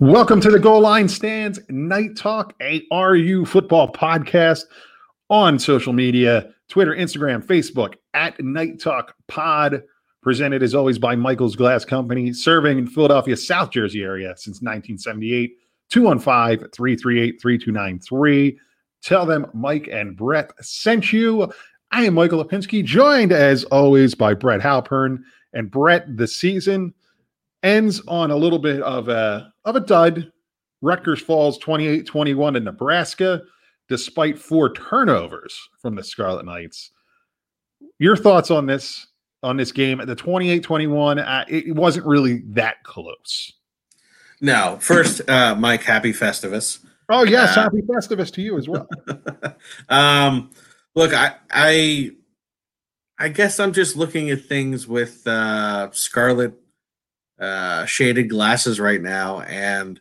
Welcome to the Goal Line Stands Knight Talk, a RU football podcast on social media Twitter, Instagram, Facebook at Knight Talk Pod. Presented as always by Michael's Glass Company, serving in Philadelphia, South Jersey area since 1978. 215 338 3293. Tell them Mike and Brett sent you. I am Michael Lipinski, joined as always by Brett Halpern. And Brett, the season ends on a little bit of a of a dud. Rutgers falls 28-21 to Nebraska, despite four turnovers from the Scarlet Knights. Your thoughts on this on this game at the 28-21? Uh, it wasn't really that close. No, first, uh, Mike, happy Festivus. Oh yes, uh, happy Festivus to you as well. um, look, I, I, I guess I'm just looking at things with uh, Scarlet uh, shaded glasses right now, and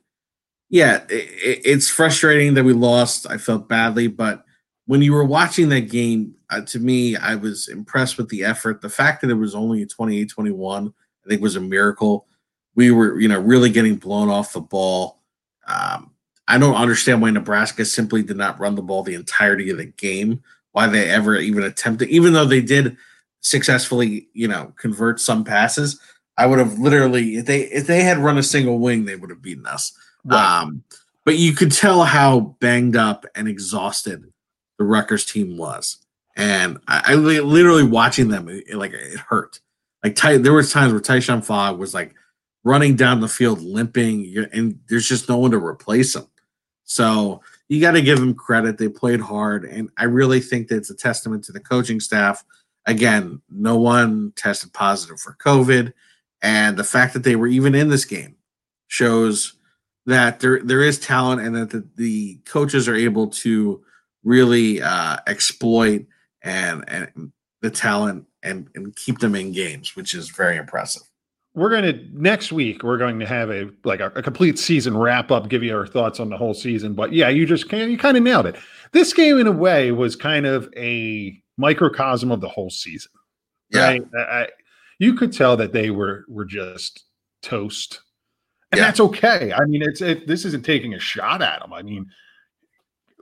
yeah, it, it's frustrating that we lost. I felt badly, but when you were watching that game, uh, to me, I was impressed with the effort. The fact that it was only a 28-21, I think was a miracle. We were, you know, really getting blown off the ball. Um, I don't understand why Nebraska simply did not run the ball the entirety of the game. Why they ever even attempted, even though they did successfully, you know, convert some passes. I would have literally if they if they had run a single wing, they would have beaten us. Right. Um, but you could tell how banged up and exhausted the Rutgers team was, and I, I literally watching them it, like it hurt. Like Ty, there was times where Tyshon Fogg was like running down the field limping, and there's just no one to replace him. So you got to give them credit. They played hard, and I really think that it's a testament to the coaching staff. Again, no one tested positive for COVID. And the fact that they were even in this game shows that there there is talent and that the, the coaches are able to really uh, exploit and and the talent and and keep them in games, which is very impressive. We're going to next week. We're going to have a like a, a complete season wrap up, give you our thoughts on the whole season. But yeah, you just can you kind of nailed it. This game, in a way, was kind of a microcosm of the whole season. Yeah. Right? I, you could tell that they were were just toast, and yeah. that's okay. I mean, it's it, this isn't taking a shot at them. I mean,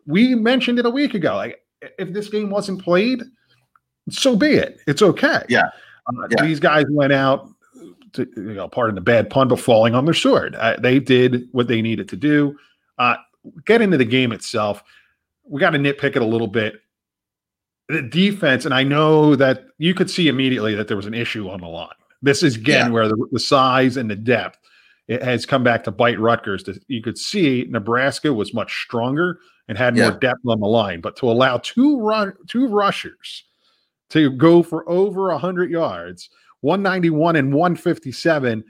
we mentioned it a week ago. Like, if this game wasn't played, so be it. It's okay. Yeah. Uh, yeah. These guys went out, to, you know, pardon the bad pun, but falling on their sword. Uh, they did what they needed to do. Uh, get into the game itself. We got to nitpick it a little bit the defense, and I know that you could see immediately that there was an issue on the line. This is again yeah. where the, the, size and the depth it has come back to bite Rutgers. You could see Nebraska was much stronger and had yeah. more depth on the line, but to allow two run two rushers to go for over hundred yards, one ninety one and one fifty seven,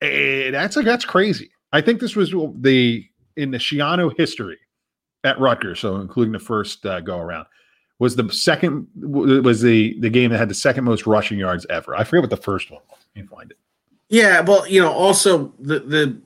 eh, that's like that's crazy. I think this was the in the Schiano history at Rutgers, so including the first uh, go around was the second was the the game that had the second most rushing yards ever. I forget what the first one was. You find it. Yeah, well, you know, also the the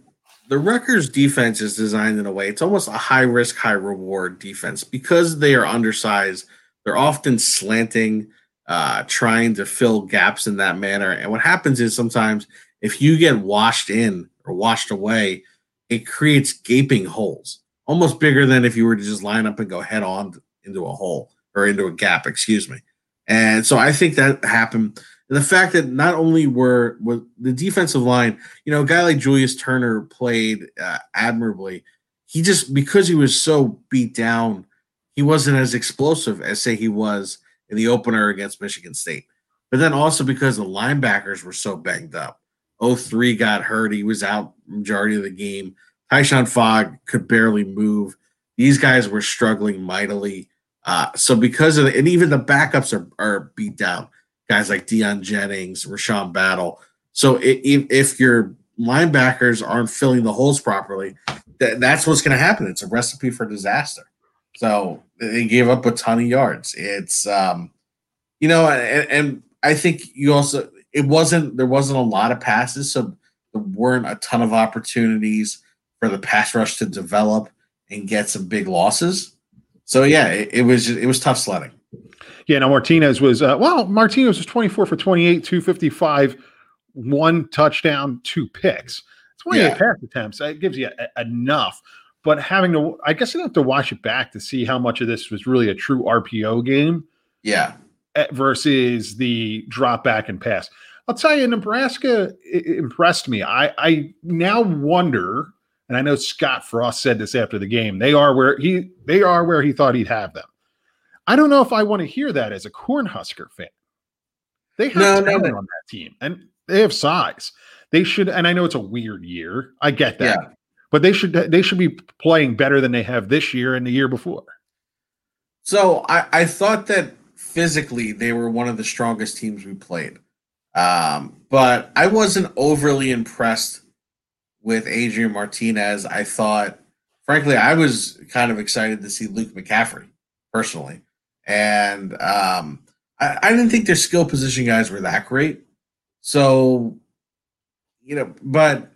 the Rutgers defense is designed in a way it's almost a high risk, high reward defense because they are undersized. They're often slanting, uh, trying to fill gaps in that manner. And what happens is sometimes if you get washed in or washed away, it creates gaping holes, almost bigger than if you were to just line up and go head on into a hole or into a gap, excuse me. And so I think that happened. And the fact that not only were, were the defensive line, you know, a guy like Julius Turner played uh, admirably. He just because he was so beat down, he wasn't as explosive as say he was in the opener against Michigan State. But then also because the linebackers were so banged up. 03 got hurt. He was out majority of the game. Tyshon Fogg could barely move. These guys were struggling mightily. Uh, so because of the, and even the backups are, are beat down, guys like Deion Jennings, Rashawn Battle. So if, if your linebackers aren't filling the holes properly, th- that's what's going to happen. It's a recipe for disaster. So they gave up a ton of yards. It's, um, you know, and, and I think you also, it wasn't, there wasn't a lot of passes. So there weren't a ton of opportunities for the pass rush to develop and get some big losses. So yeah, it, it was it was tough sledding. Yeah, now Martinez was uh, well, Martinez was 24 for 28, 255, one touchdown, two picks. 28 yeah. pass attempts, it gives you a, enough. But having to, I guess you have to watch it back to see how much of this was really a true RPO game. Yeah. Versus the drop back and pass. I'll tell you, Nebraska impressed me. I, I now wonder, and I know Scott Frost said this after the game. They are where he they are where he thought he'd have them. I don't know if I want to hear that as a Cornhusker fan. They have no, talent no, on that team, and they have size. They should, and I know it's a weird year. I get that, yeah. but they should they should be playing better than they have this year and the year before. So I, I thought that physically they were one of the strongest teams we played. Um, but I wasn't overly impressed with Adrian Martinez. I thought, frankly, I was kind of excited to see Luke McCaffrey personally. And um, I, I didn't think their skill position guys were that great. So, you know, but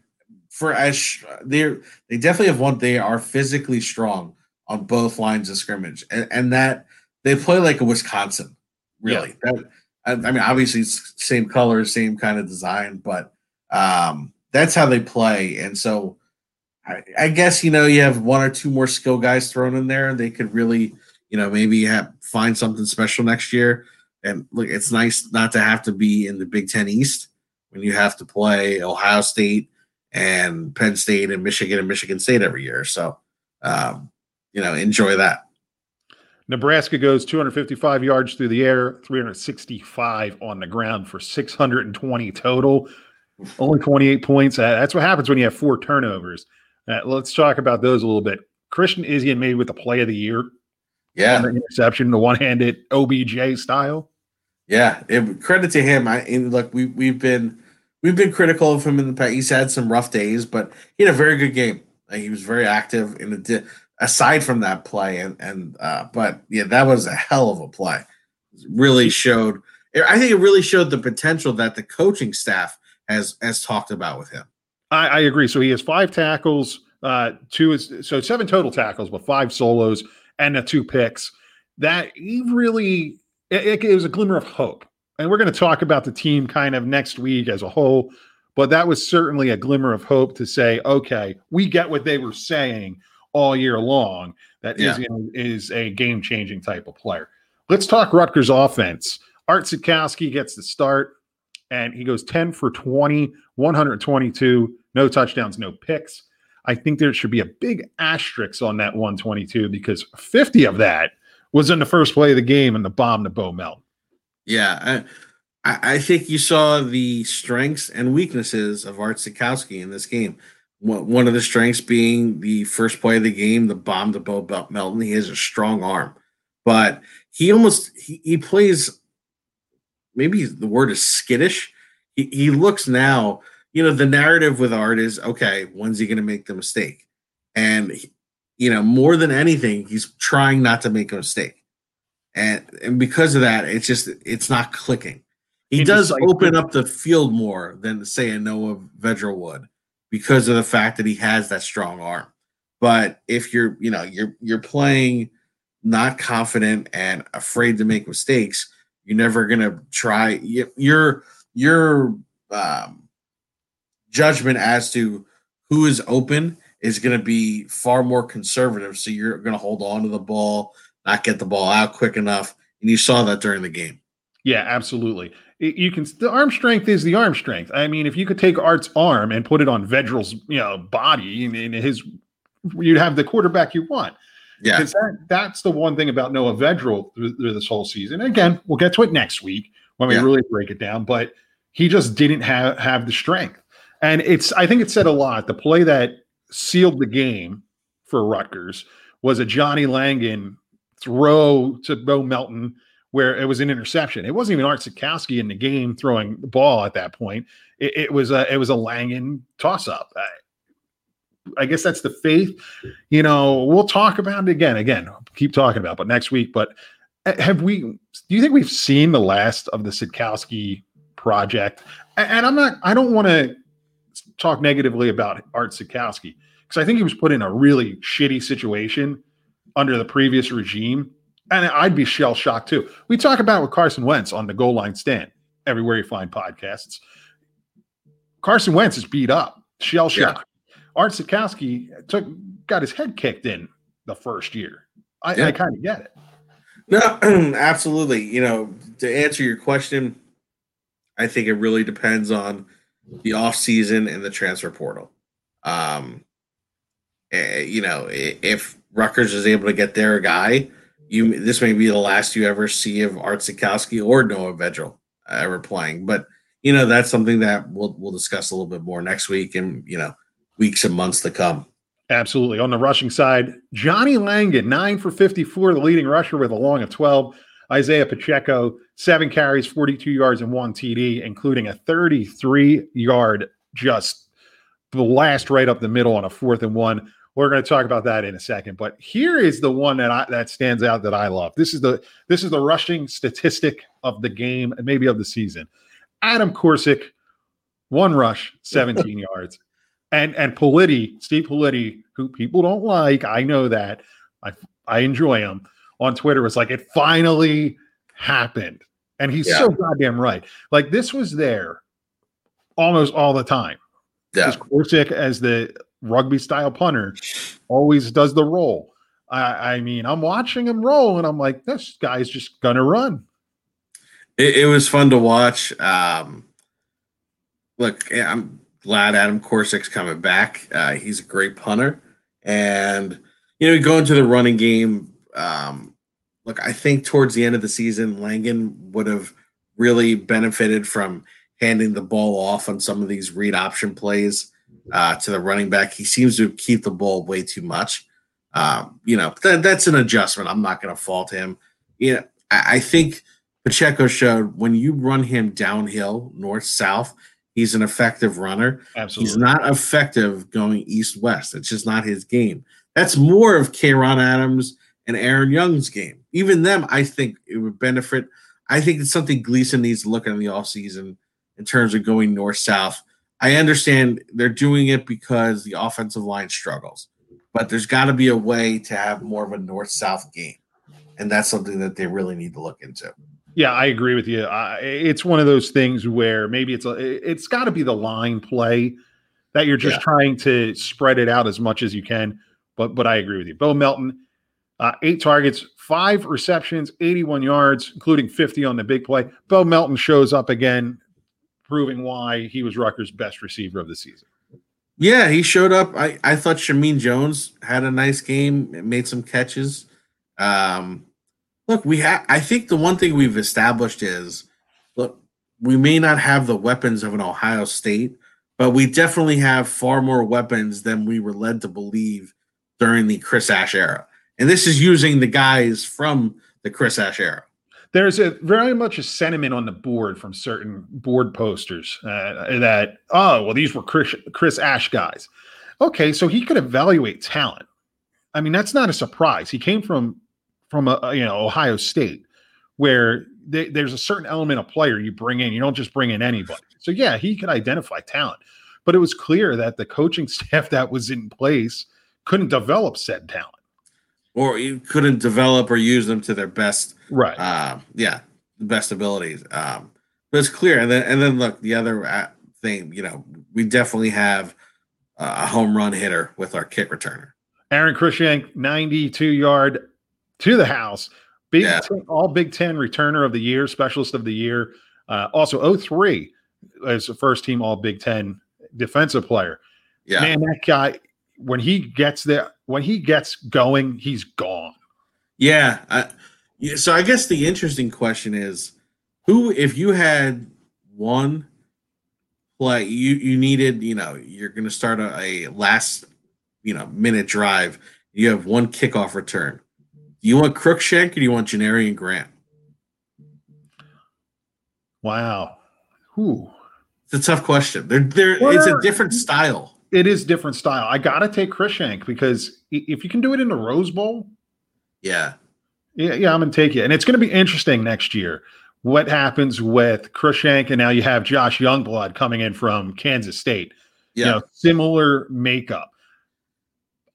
for as they're they definitely have one, they are physically strong on both lines of scrimmage. And, and that they play like a Wisconsin, really. Yeah. That I, I mean, obviously, same colors, same kind of design, but um, that's how they play. And so, I, I, guess you know you have one or two more skill guys thrown in there. They could really, you know, maybe have find something special next year. And look, it's nice not to have to be in the Big Ten East when you have to play Ohio State and Penn State and Michigan and Michigan State every year. So, um, you know, enjoy that. Nebraska goes 255 yards through the air, 365 on the ground for 620 total. Only 28 points. Uh, that's what happens when you have four turnovers. Uh, let's talk about those a little bit. Christian Izien made with the play of the year. Yeah. The interception, the one handed OBJ style. Yeah. It, credit to him. I and look, we, we've been we've been critical of him in the past. He's had some rough days, but he had a very good game. He was very active in the aside from that play and and uh, but yeah that was a hell of a play really showed i think it really showed the potential that the coaching staff has has talked about with him i, I agree so he has five tackles uh two is so seven total tackles but five solos and the two picks that he really it, it was a glimmer of hope and we're going to talk about the team kind of next week as a whole but that was certainly a glimmer of hope to say okay we get what they were saying all year long that yeah. is, is a game changing type of player. Let's talk Rutgers offense. Art Sitkowski gets the start and he goes 10 for 20, 122, no touchdowns, no picks. I think there should be a big asterisk on that 122 because 50 of that was in the first play of the game and the bomb to Bo Melton. Yeah. I, I think you saw the strengths and weaknesses of Art Sitkowski in this game one of the strengths being the first play of the game, the bomb to Bo Melton. He has a strong arm, but he almost he, he plays. Maybe the word is skittish. He, he looks now. You know the narrative with Art is okay. When's he going to make the mistake? And you know more than anything, he's trying not to make a mistake, and and because of that, it's just it's not clicking. He, he does open up the field more than say a Noah Vedral would because of the fact that he has that strong arm. But if you're, you know, you're you're playing not confident and afraid to make mistakes, you're never gonna try. Your your um, judgment as to who is open is going to be far more conservative. So you're going to hold on to the ball, not get the ball out quick enough, and you saw that during the game. Yeah, absolutely you can the arm strength is the arm strength. I mean, if you could take Art's arm and put it on Vedral's, you know, body, in his, you'd have the quarterback you want. Yeah, that, that's the one thing about Noah Vedral through, through, this whole season. again, we'll get to it next week when we yeah. really break it down. But he just didn't have have the strength, and it's I think it said a lot. The play that sealed the game for Rutgers was a Johnny Langan throw to Bo Melton where it was an interception. It wasn't even Art Sitkowski in the game throwing the ball at that point. It, it was a it was a Langan toss up. I, guess that's the faith. You know, we'll talk about it again. Again, keep talking about, but next week. But uh, have we? Do you think we've seen the last of the Sitkowski project? And I'm not. I don't want to talk negatively about Art Sitkowski because I think he was put in a really shitty situation under the previous regime and I'd be shell shocked too. We talk about with Carson Wentz on the goal line stand everywhere you find podcasts. Carson Wentz is beat up. shell shock. Yeah. Art Sitkowski took got his head kicked in the first year. I, yeah. I kind of get it. No, absolutely. You know, to answer your question, I think it really depends on the off season and the transfer portal. Um, uh, you know, if Rutgers is able to get their guy, you this may be the last you ever see of Art Sitkowski or Noah Vedral ever playing. But you know, that's something that we'll we'll discuss a little bit more next week and you know, weeks and months to come. Absolutely. On the rushing side, Johnny Langan, nine for 54, the leading rusher with a long of 12. Isaiah Pacheco, seven carries, 42 yards, and one TD, including a 33 yard just blast right up the middle on a fourth and one. We're going to talk about that in a second, but here is the one that I, that stands out that I love. This is the this is the rushing statistic of the game and maybe of the season. Adam Korsak, one rush, 17 yards, and and Politi, Steve Politi, who people don't like, I know that. I I enjoy him on Twitter. Was like it finally happened, and he's yeah. so goddamn right. Like this was there almost all the time. Yeah, Korsak as the rugby style punter always does the roll. I, I, mean, I'm watching him roll, and I'm like, this guy's just gonna run. It, it was fun to watch. Um, look, I'm glad Adam Korsak's coming back. Uh, he's a great punter, and you know, going to the running game. Um, look, I think towards the end of the season, Langan would have really benefited from handing the ball off on some of these read option plays uh, to the running back. He seems to keep the ball way too much. Um, you know, th- that's an adjustment. I'm not going to fault him. You know, I-, I think Pacheco showed when you run him downhill, north south, he's an effective runner. Absolutely. He's not effective going east west. It's just not his game. That's more of Kayron Adams and Aaron Young's game. Even them, I think it would benefit. I think it's something Gleeson needs to look at in the offseason in terms of going north south I understand they're doing it because the offensive line struggles, but there's got to be a way to have more of a north south game. And that's something that they really need to look into. Yeah, I agree with you. Uh, it's one of those things where maybe it's a, it's got to be the line play that you're just yeah. trying to spread it out as much as you can. But but I agree with you. Bo Melton, uh, eight targets, five receptions, 81 yards, including 50 on the big play. Bo Melton shows up again proving why he was Rutgers' best receiver of the season. Yeah, he showed up. I, I thought Shameen Jones had a nice game, made some catches. Um, look, we have. I think the one thing we've established is, look, we may not have the weapons of an Ohio State, but we definitely have far more weapons than we were led to believe during the Chris Ash era. And this is using the guys from the Chris Ash era there's a very much a sentiment on the board from certain board posters uh, that oh well these were Chris, Chris Ash guys. Okay, so he could evaluate talent. I mean that's not a surprise. He came from from a, you know Ohio State where they, there's a certain element of player you bring in. You don't just bring in anybody. So yeah, he could identify talent, but it was clear that the coaching staff that was in place couldn't develop said talent or you couldn't develop or use them to their best right uh, yeah the best abilities um, but it's clear and then and then look the other uh, thing you know we definitely have a home run hitter with our kick returner Aron Cruickshank 92 yard to the house big yeah. 10, all big 10 returner of the year specialist of the year uh, also 03 as a first team all big 10 defensive player yeah man that guy when he gets there when he gets going, he's gone. Yeah. I, so I guess the interesting question is who, if you had one play, you, you needed, you know, you're going to start a, a, last, you know, minute drive. You have one kickoff return. Do you want Cruickshank or do you want Janarion Grant? Wow. Who? It's a tough question. They're, they're, it's a different style it is different style. I gotta take Cruickshank because if you can do it in the Rose Bowl, yeah, yeah, yeah, I'm gonna take it. And it's gonna be interesting next year. What happens with Cruickshank. and now you have Josh Youngblood coming in from Kansas State. Yeah, you know, similar makeup.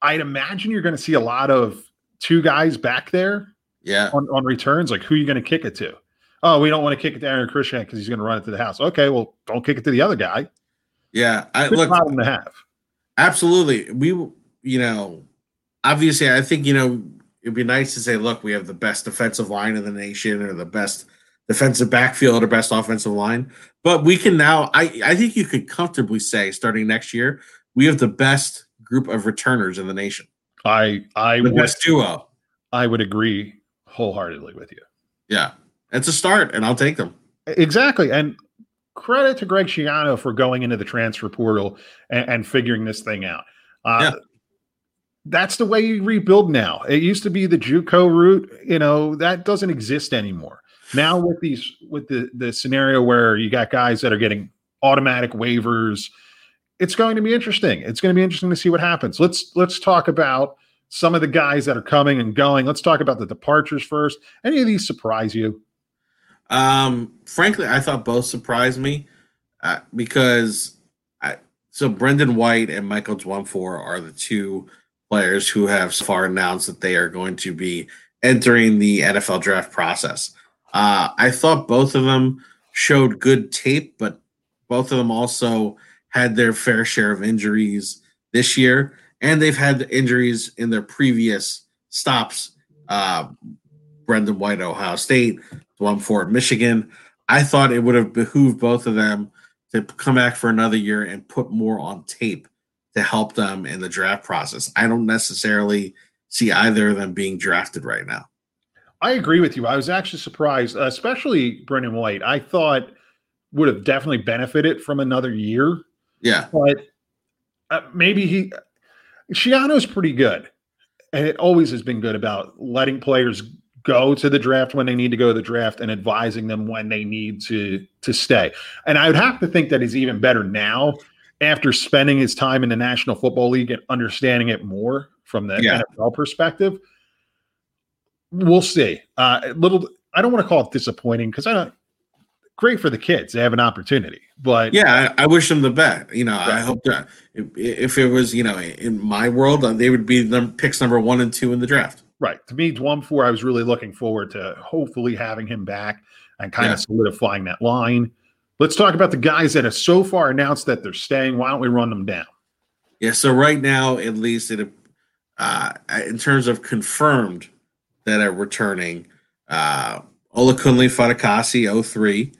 I'd imagine you're going to see a lot of two guys back there. Yeah, on, on returns. Like, who are you going to kick it to? Oh, we don't want to kick it to Aaron christian because he's going to run it to the house. Okay, well, don't kick it to the other guy. Yeah, I Good look problem to have. absolutely. We, you know, obviously, I think you know it'd be nice to say, look, we have the best defensive line in the nation, or the best defensive backfield, or best offensive line. But we can now, I, I think you could comfortably say, starting next year, we have the best group of returners in the nation, I I the would, best duo. I would agree wholeheartedly with you. Yeah, it's a start, and I'll take them. Exactly. And credit to Greg Schiano for going into the transfer portal and, and figuring this thing out. Uh, Yeah. That's the way you rebuild now. It used to be the JUCO route. You know that doesn't exist anymore. Now with these with the the scenario where you got guys that are getting automatic waivers, it's going to be interesting. It's going to be interesting to see what happens. Let's let's talk about some of the guys that are coming and going. Let's talk about the departures first. Any of these surprise you? Um, frankly, I thought both surprised me uh, because I so Brendan White and Michael Dwumfor are the two players who have so far announced that they are going to be entering the NFL draft process. Uh, I thought both of them showed good tape, but both of them also had their fair share of injuries this year, and they've had injuries in their previous stops. Uh, Brendan White, Ohio State, one for Michigan. I thought it would have behooved both of them to come back for another year and put more on tape to help them in the draft process. I don't necessarily see either of them being drafted right now. I agree with you. I was actually surprised, especially Brendan White. I thought would have definitely benefited from another year, Yeah. but uh, maybe he Schiano's pretty good, and it always has been good about letting players go to the draft when they need to go to the draft and advising them when they need to to stay. And I would have to think that he's even better now after spending his time in the National Football League and understanding it more from the Yeah. NFL perspective. We'll see. Uh, a little, I don't want to call it disappointing because I don't. Great for the kids; they have an opportunity. But Yeah, I, I wish them the best. You know, I hope that if, if it was, you know, in my world, uh, they would be the picks number one and two in the draft. Right. To me, Dwumfor, I was really looking forward to hopefully having him back and kind Yeah. of solidifying that line. Let's talk about the guys that have so far announced that they're staying. Why don't we run them down? Yeah, so right now, at least it, uh, in terms of confirmed that are returning, uh, Olakunle Fatukasi 03,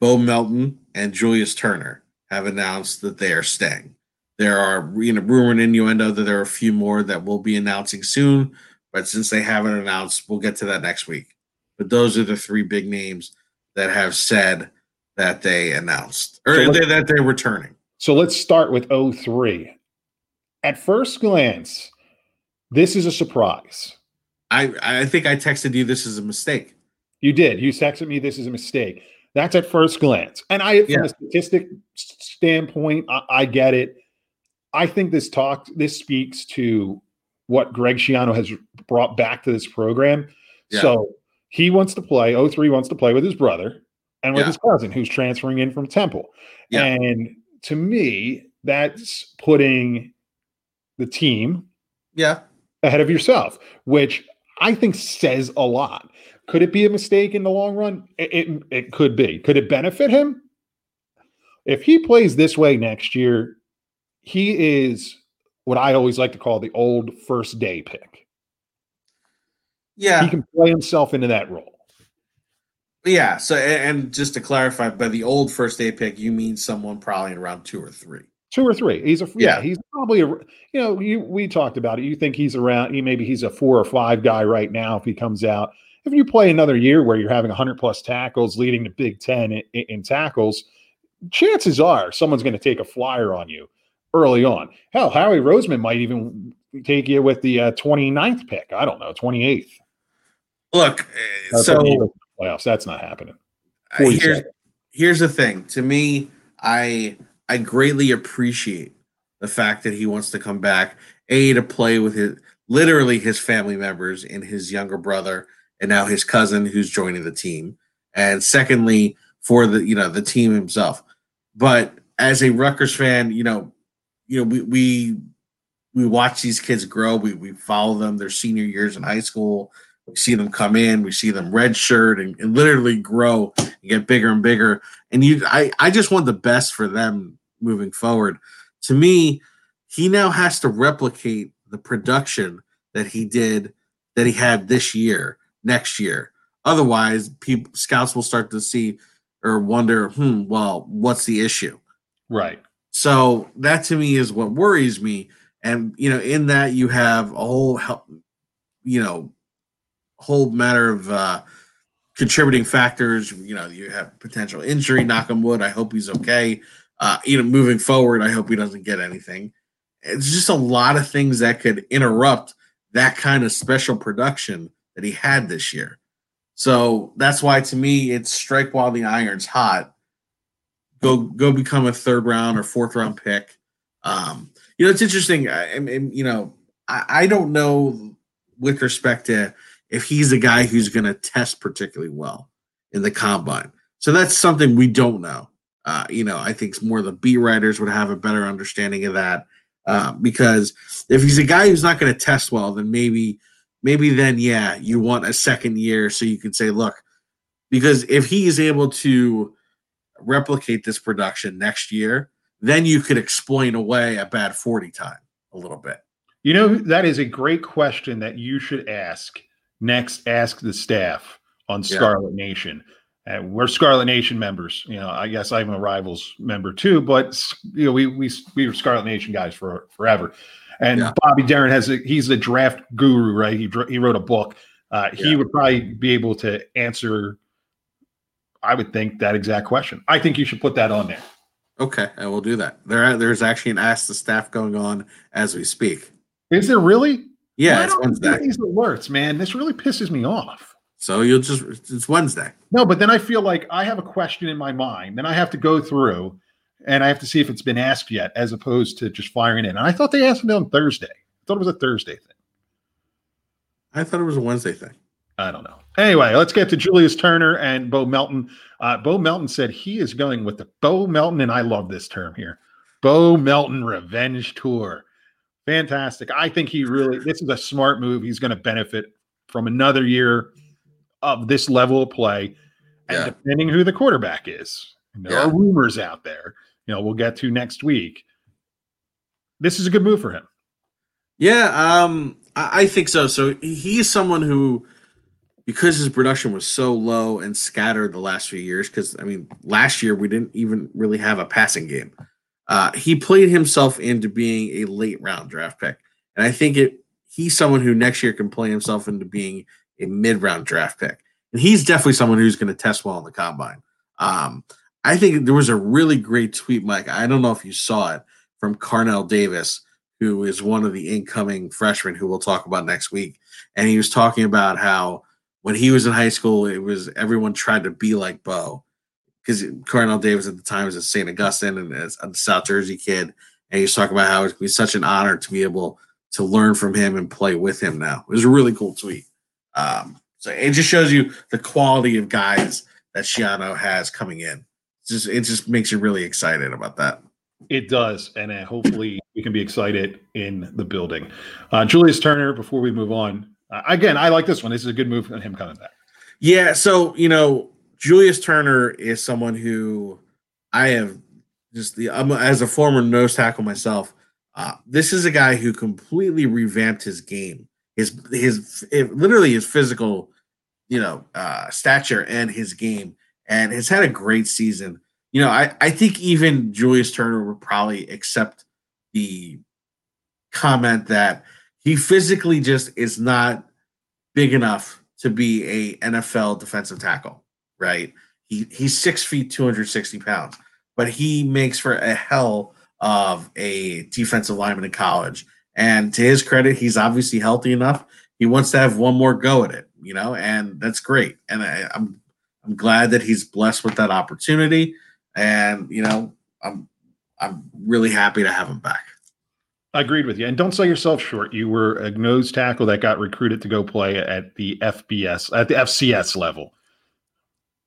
Bo Melton, and Julius Turner have announced that they are staying. There are you know rumor and innuendo that there are a few more that will be announcing soon, but since they haven't announced, we'll get to that next week. But those are the three big names that have said that they announced or So that that they're returning. So let's start with 03. At first glance, this is a surprise. I I think I texted you this is a mistake. You did. You texted me this is a mistake. That's at first glance. And I, from Yeah. a statistic standpoint, I, I get it. I think this talk, this speaks to what Greg Schiano has brought back to this program. Yeah. So he wants to play, 03 wants to play with his brother and with Yeah. his cousin who's transferring in from Temple. And to me, that's putting the team Yeah. ahead of yourself, which I think says a lot. Could it be a mistake in the long run? It, it, it could be. Could it benefit him? If he plays this way next year, he is what I always like to call the old first day pick. Yeah. He can play himself into that role. Yeah. So, and just to clarify, by the old first day pick, you mean someone probably in round two or three. Two or three. He's a yeah. Yeah. He's probably a you know you we talked about it. You think he's around? He maybe he's a four or five guy right now if he comes out. If you play another year where you're having 100 plus tackles, leading the Big Ten in, in- tackles, chances are someone's going to take a flyer on you early on. Hell, Howie Roseman might even take you with the uh, 29th pick. I don't know, 28th. Look, uh, so what he was in the playoffs. That's not happening. uh, here's here's the thing. To me, I I greatly appreciate the fact that he wants to come back, a to play with his literally his family members and his younger brother, and now his cousin who's joining the team, and secondly for the you know the team himself. But as a Rutgers fan, you know, you know we we we watch these kids grow. We we follow them their senior years in high school. We see them come in. We see them redshirt and, and literally grow and get bigger and bigger. And you, I, I just want the best for them moving forward. To me, he now has to replicate the production that he did that he had this year, next year. Otherwise, people scouts will start to see or wonder, hmm, well, what's the issue? Right. So that to me is what worries me. And you know, in that you have a whole, you know, whole matter of uh, contributing factors. You know, you have potential injury. Knock on wood. I hope he's okay. Uh, you know, moving forward, I hope he doesn't get anything. It's just a lot of things that could interrupt that kind of special production that he had this year. So that's why, to me, it's strike while the iron's hot. Go go become a third round or fourth round pick. Um, you know, it's interesting. I, I you know, I, I don't know with respect to if he's a guy who's going to test particularly well in the combine. So that's something we don't know. Uh, you know, I think more the beat writers would have a better understanding of that uh, because if he's a guy who's not going to test well, then maybe, maybe then yeah, you want a second year so you can say, look, because if he is able to replicate this production next year, then you could explain away a bad forty time a little bit. You know, that is a great question that you should ask next ask the staff on Scarlet yeah. Nation. And we're Scarlet Nation members. You know, I guess I'm a Rivals member too, but you know, we we we were Scarlet Nation guys for forever. And yeah. Bobby Darin has a, he's the draft guru, right? He he wrote a book. Uh, he yeah. would probably be able to answer. I would think that exact question. I think you should put that on there. Okay, I will do that. There, there's actually an ask the staff going on as we speak. Is there really? Yeah, it's Wednesday. These alerts, man. This really pisses me off. So you'll just it's Wednesday. No, but then I feel like I have a question in my mind, then I have to go through and I have to see if it's been asked yet, as opposed to just firing in. And I thought they asked it on Thursday. I thought it was a Thursday thing. I thought it was a Wednesday thing. I don't know. Anyway, let's get to Julius Turner and Bo Melton. Uh, Bo Melton said he is going with the Bo Melton, and I love this term here Bo Melton Revenge Tour. Fantastic. I think he really, this is a smart move. He's going to benefit from another year of this level of play. And yeah. depending who the quarterback is, there yeah. are rumors out there, you know, we'll get to next week. This is a good move for him. Yeah, um, I, I think so. So he's someone who, because his production was so low and scattered the last few years, because I mean, last year we didn't even really have a passing game. Uh, he played himself into being a late round draft pick, and I think it. He's someone who next year can play himself into being a mid round draft pick, and he's definitely someone who's going to test well in the combine. Um, I think there was a really great tweet, Mike. I don't know if you saw it from Carnell Davis, who is one of the incoming freshmen who we'll talk about next week, and he was talking about how when he was in high school, it was everyone tried to be like Bo because Carnell Davis at the time was at St. Augustine and as a South Jersey kid. And he's talking about how it's be such an honor to be able to learn from him and play with him now. It was a really cool tweet. Um, so it just shows you the quality of guys that Schiano has coming in. It's just it just makes you really excited about that. It does, and uh, hopefully we can be excited in the building. Uh, Julius Turner. Before we move on, uh, again, I like this one. This is a good move on him coming back. Yeah. So you know, Julius Turner is someone who I have just the um, as a former nose tackle myself. Uh, this is a guy who completely revamped his game, his his literally his physical, you know, uh, stature and his game, and has had a great season. You know, I I think even Julius Turner would probably accept the comment that he physically just is not big enough to be a NFL defensive tackle right? He he's six feet, 260 pounds, but he makes for a hell of a defensive lineman in college. And to his credit, he's obviously healthy enough. He wants to have one more go at it, you know, and that's great. And I, I'm I'm glad that he's blessed with that opportunity. And you know, I'm I'm really happy to have him back. I agreed with you. And don't sell yourself short. You were a nose tackle that got recruited to go play at the FBS, at the FCS level.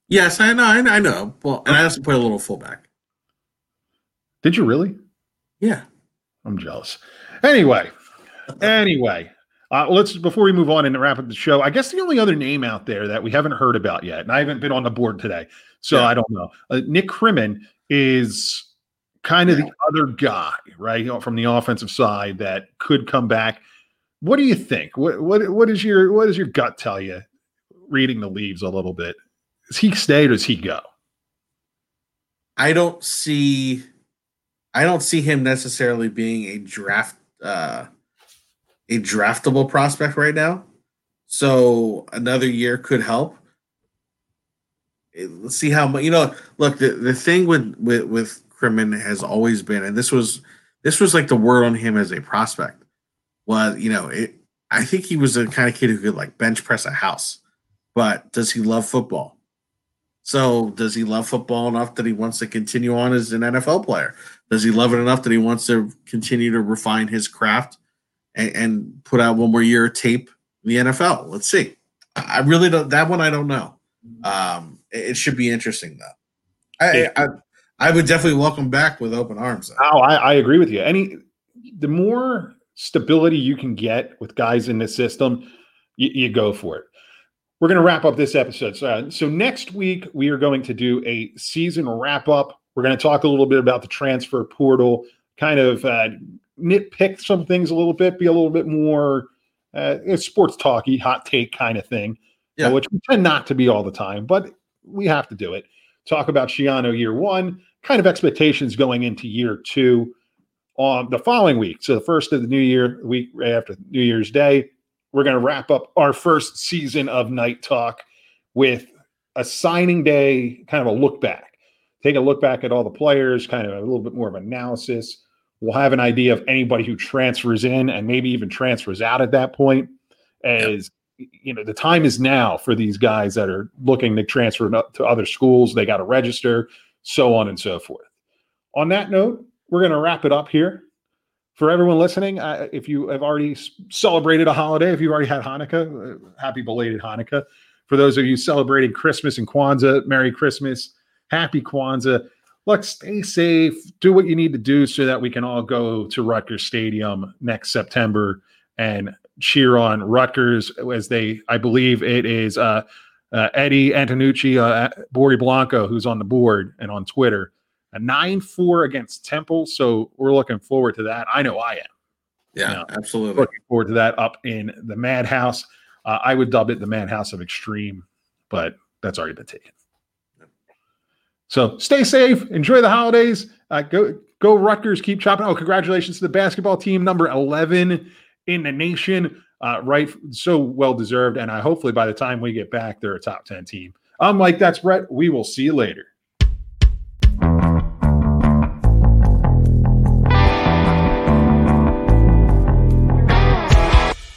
Yes, I know. I know. Well, and I also put a little fullback. Did you really? Yeah. I'm jealous. Anyway, anyway, uh, let's before we move on and wrap up the show. I guess the only other name out there that we haven't heard about yet, and I haven't been on the board today, so yeah. I don't know. Uh, Nick Krimin is kind of the other guy, right, from the offensive side that could come back. What do you think? What what what is your what does your gut tell you? Reading the leaves a little bit, does he stay or does he go? I don't see, I don't see him necessarily being a draft uh, a draftable prospect right now. So another year could help. Let's see how much you know. Look, the, the thing with with with Krimin has always been, and this was this was like the word on him as a prospect was, you know, it. I think he was the kind of kid who could like bench press a house, but does he love football? So does he love football enough that he wants to continue on as an NFL player? Does he love it enough that he wants to continue to refine his craft and, and put out one more year of tape in the NFL? Let's see. I really don't. That one I don't know. Um, it, it should be interesting though. I, I I would definitely welcome back with open arms. Though. Oh, I, I agree with you. Any the more stability you can get with guys in the system, you, you go for it. We're going to wrap up this episode. So, so next week we are going to do a season wrap up. We're going to talk a little bit about the transfer portal, kind of uh, nitpick some things a little bit, be a little bit more uh, sports talky, hot take kind of thing, yeah. uh, which we tend not to be all the time, but we have to do it. Talk about Schiano year one, kind of expectations going into year two on the following week. So the first of the new year, week after New Year's Day, we're going to wrap up our first season of Knight Talk with a signing day, kind of a look back. Take a look back at all the players, kind of a little bit more of analysis. We'll have an idea of anybody who transfers in and maybe even transfers out at that point. As yep. you know, the time is now for these guys that are looking to transfer to other schools. They got to register, so on and so forth. On that note, we're going to wrap it up here. For everyone listening, if you have already celebrated a holiday, if you've already had Hanukkah, uh, happy belated Hanukkah. For those of you celebrating Christmas and Kwanzaa, Merry Christmas, Happy Kwanzaa. Look, stay safe. Do what you need to do so that we can all go to Rutgers Stadium next September and cheer on Rutgers as they, I believe it is uh, uh, Eddie Antonucci, uh, Bori Blanco, who's on the board and on Twitter a 9 4 against Temple. So we're looking forward to that. I know I am. Yeah, you know, absolutely. Looking forward to that up in the Madhouse. Uh, I would dub it the Madhouse of Extreme, but that's already been taken. So stay safe, enjoy the holidays. Uh, go go Rutgers, keep chopping. Oh, congratulations to the basketball team, number 11 in the nation. Uh, right, so well deserved. And I hopefully by the time we get back, they're a top 10 team. I'm like, that's Brett. We will see you later.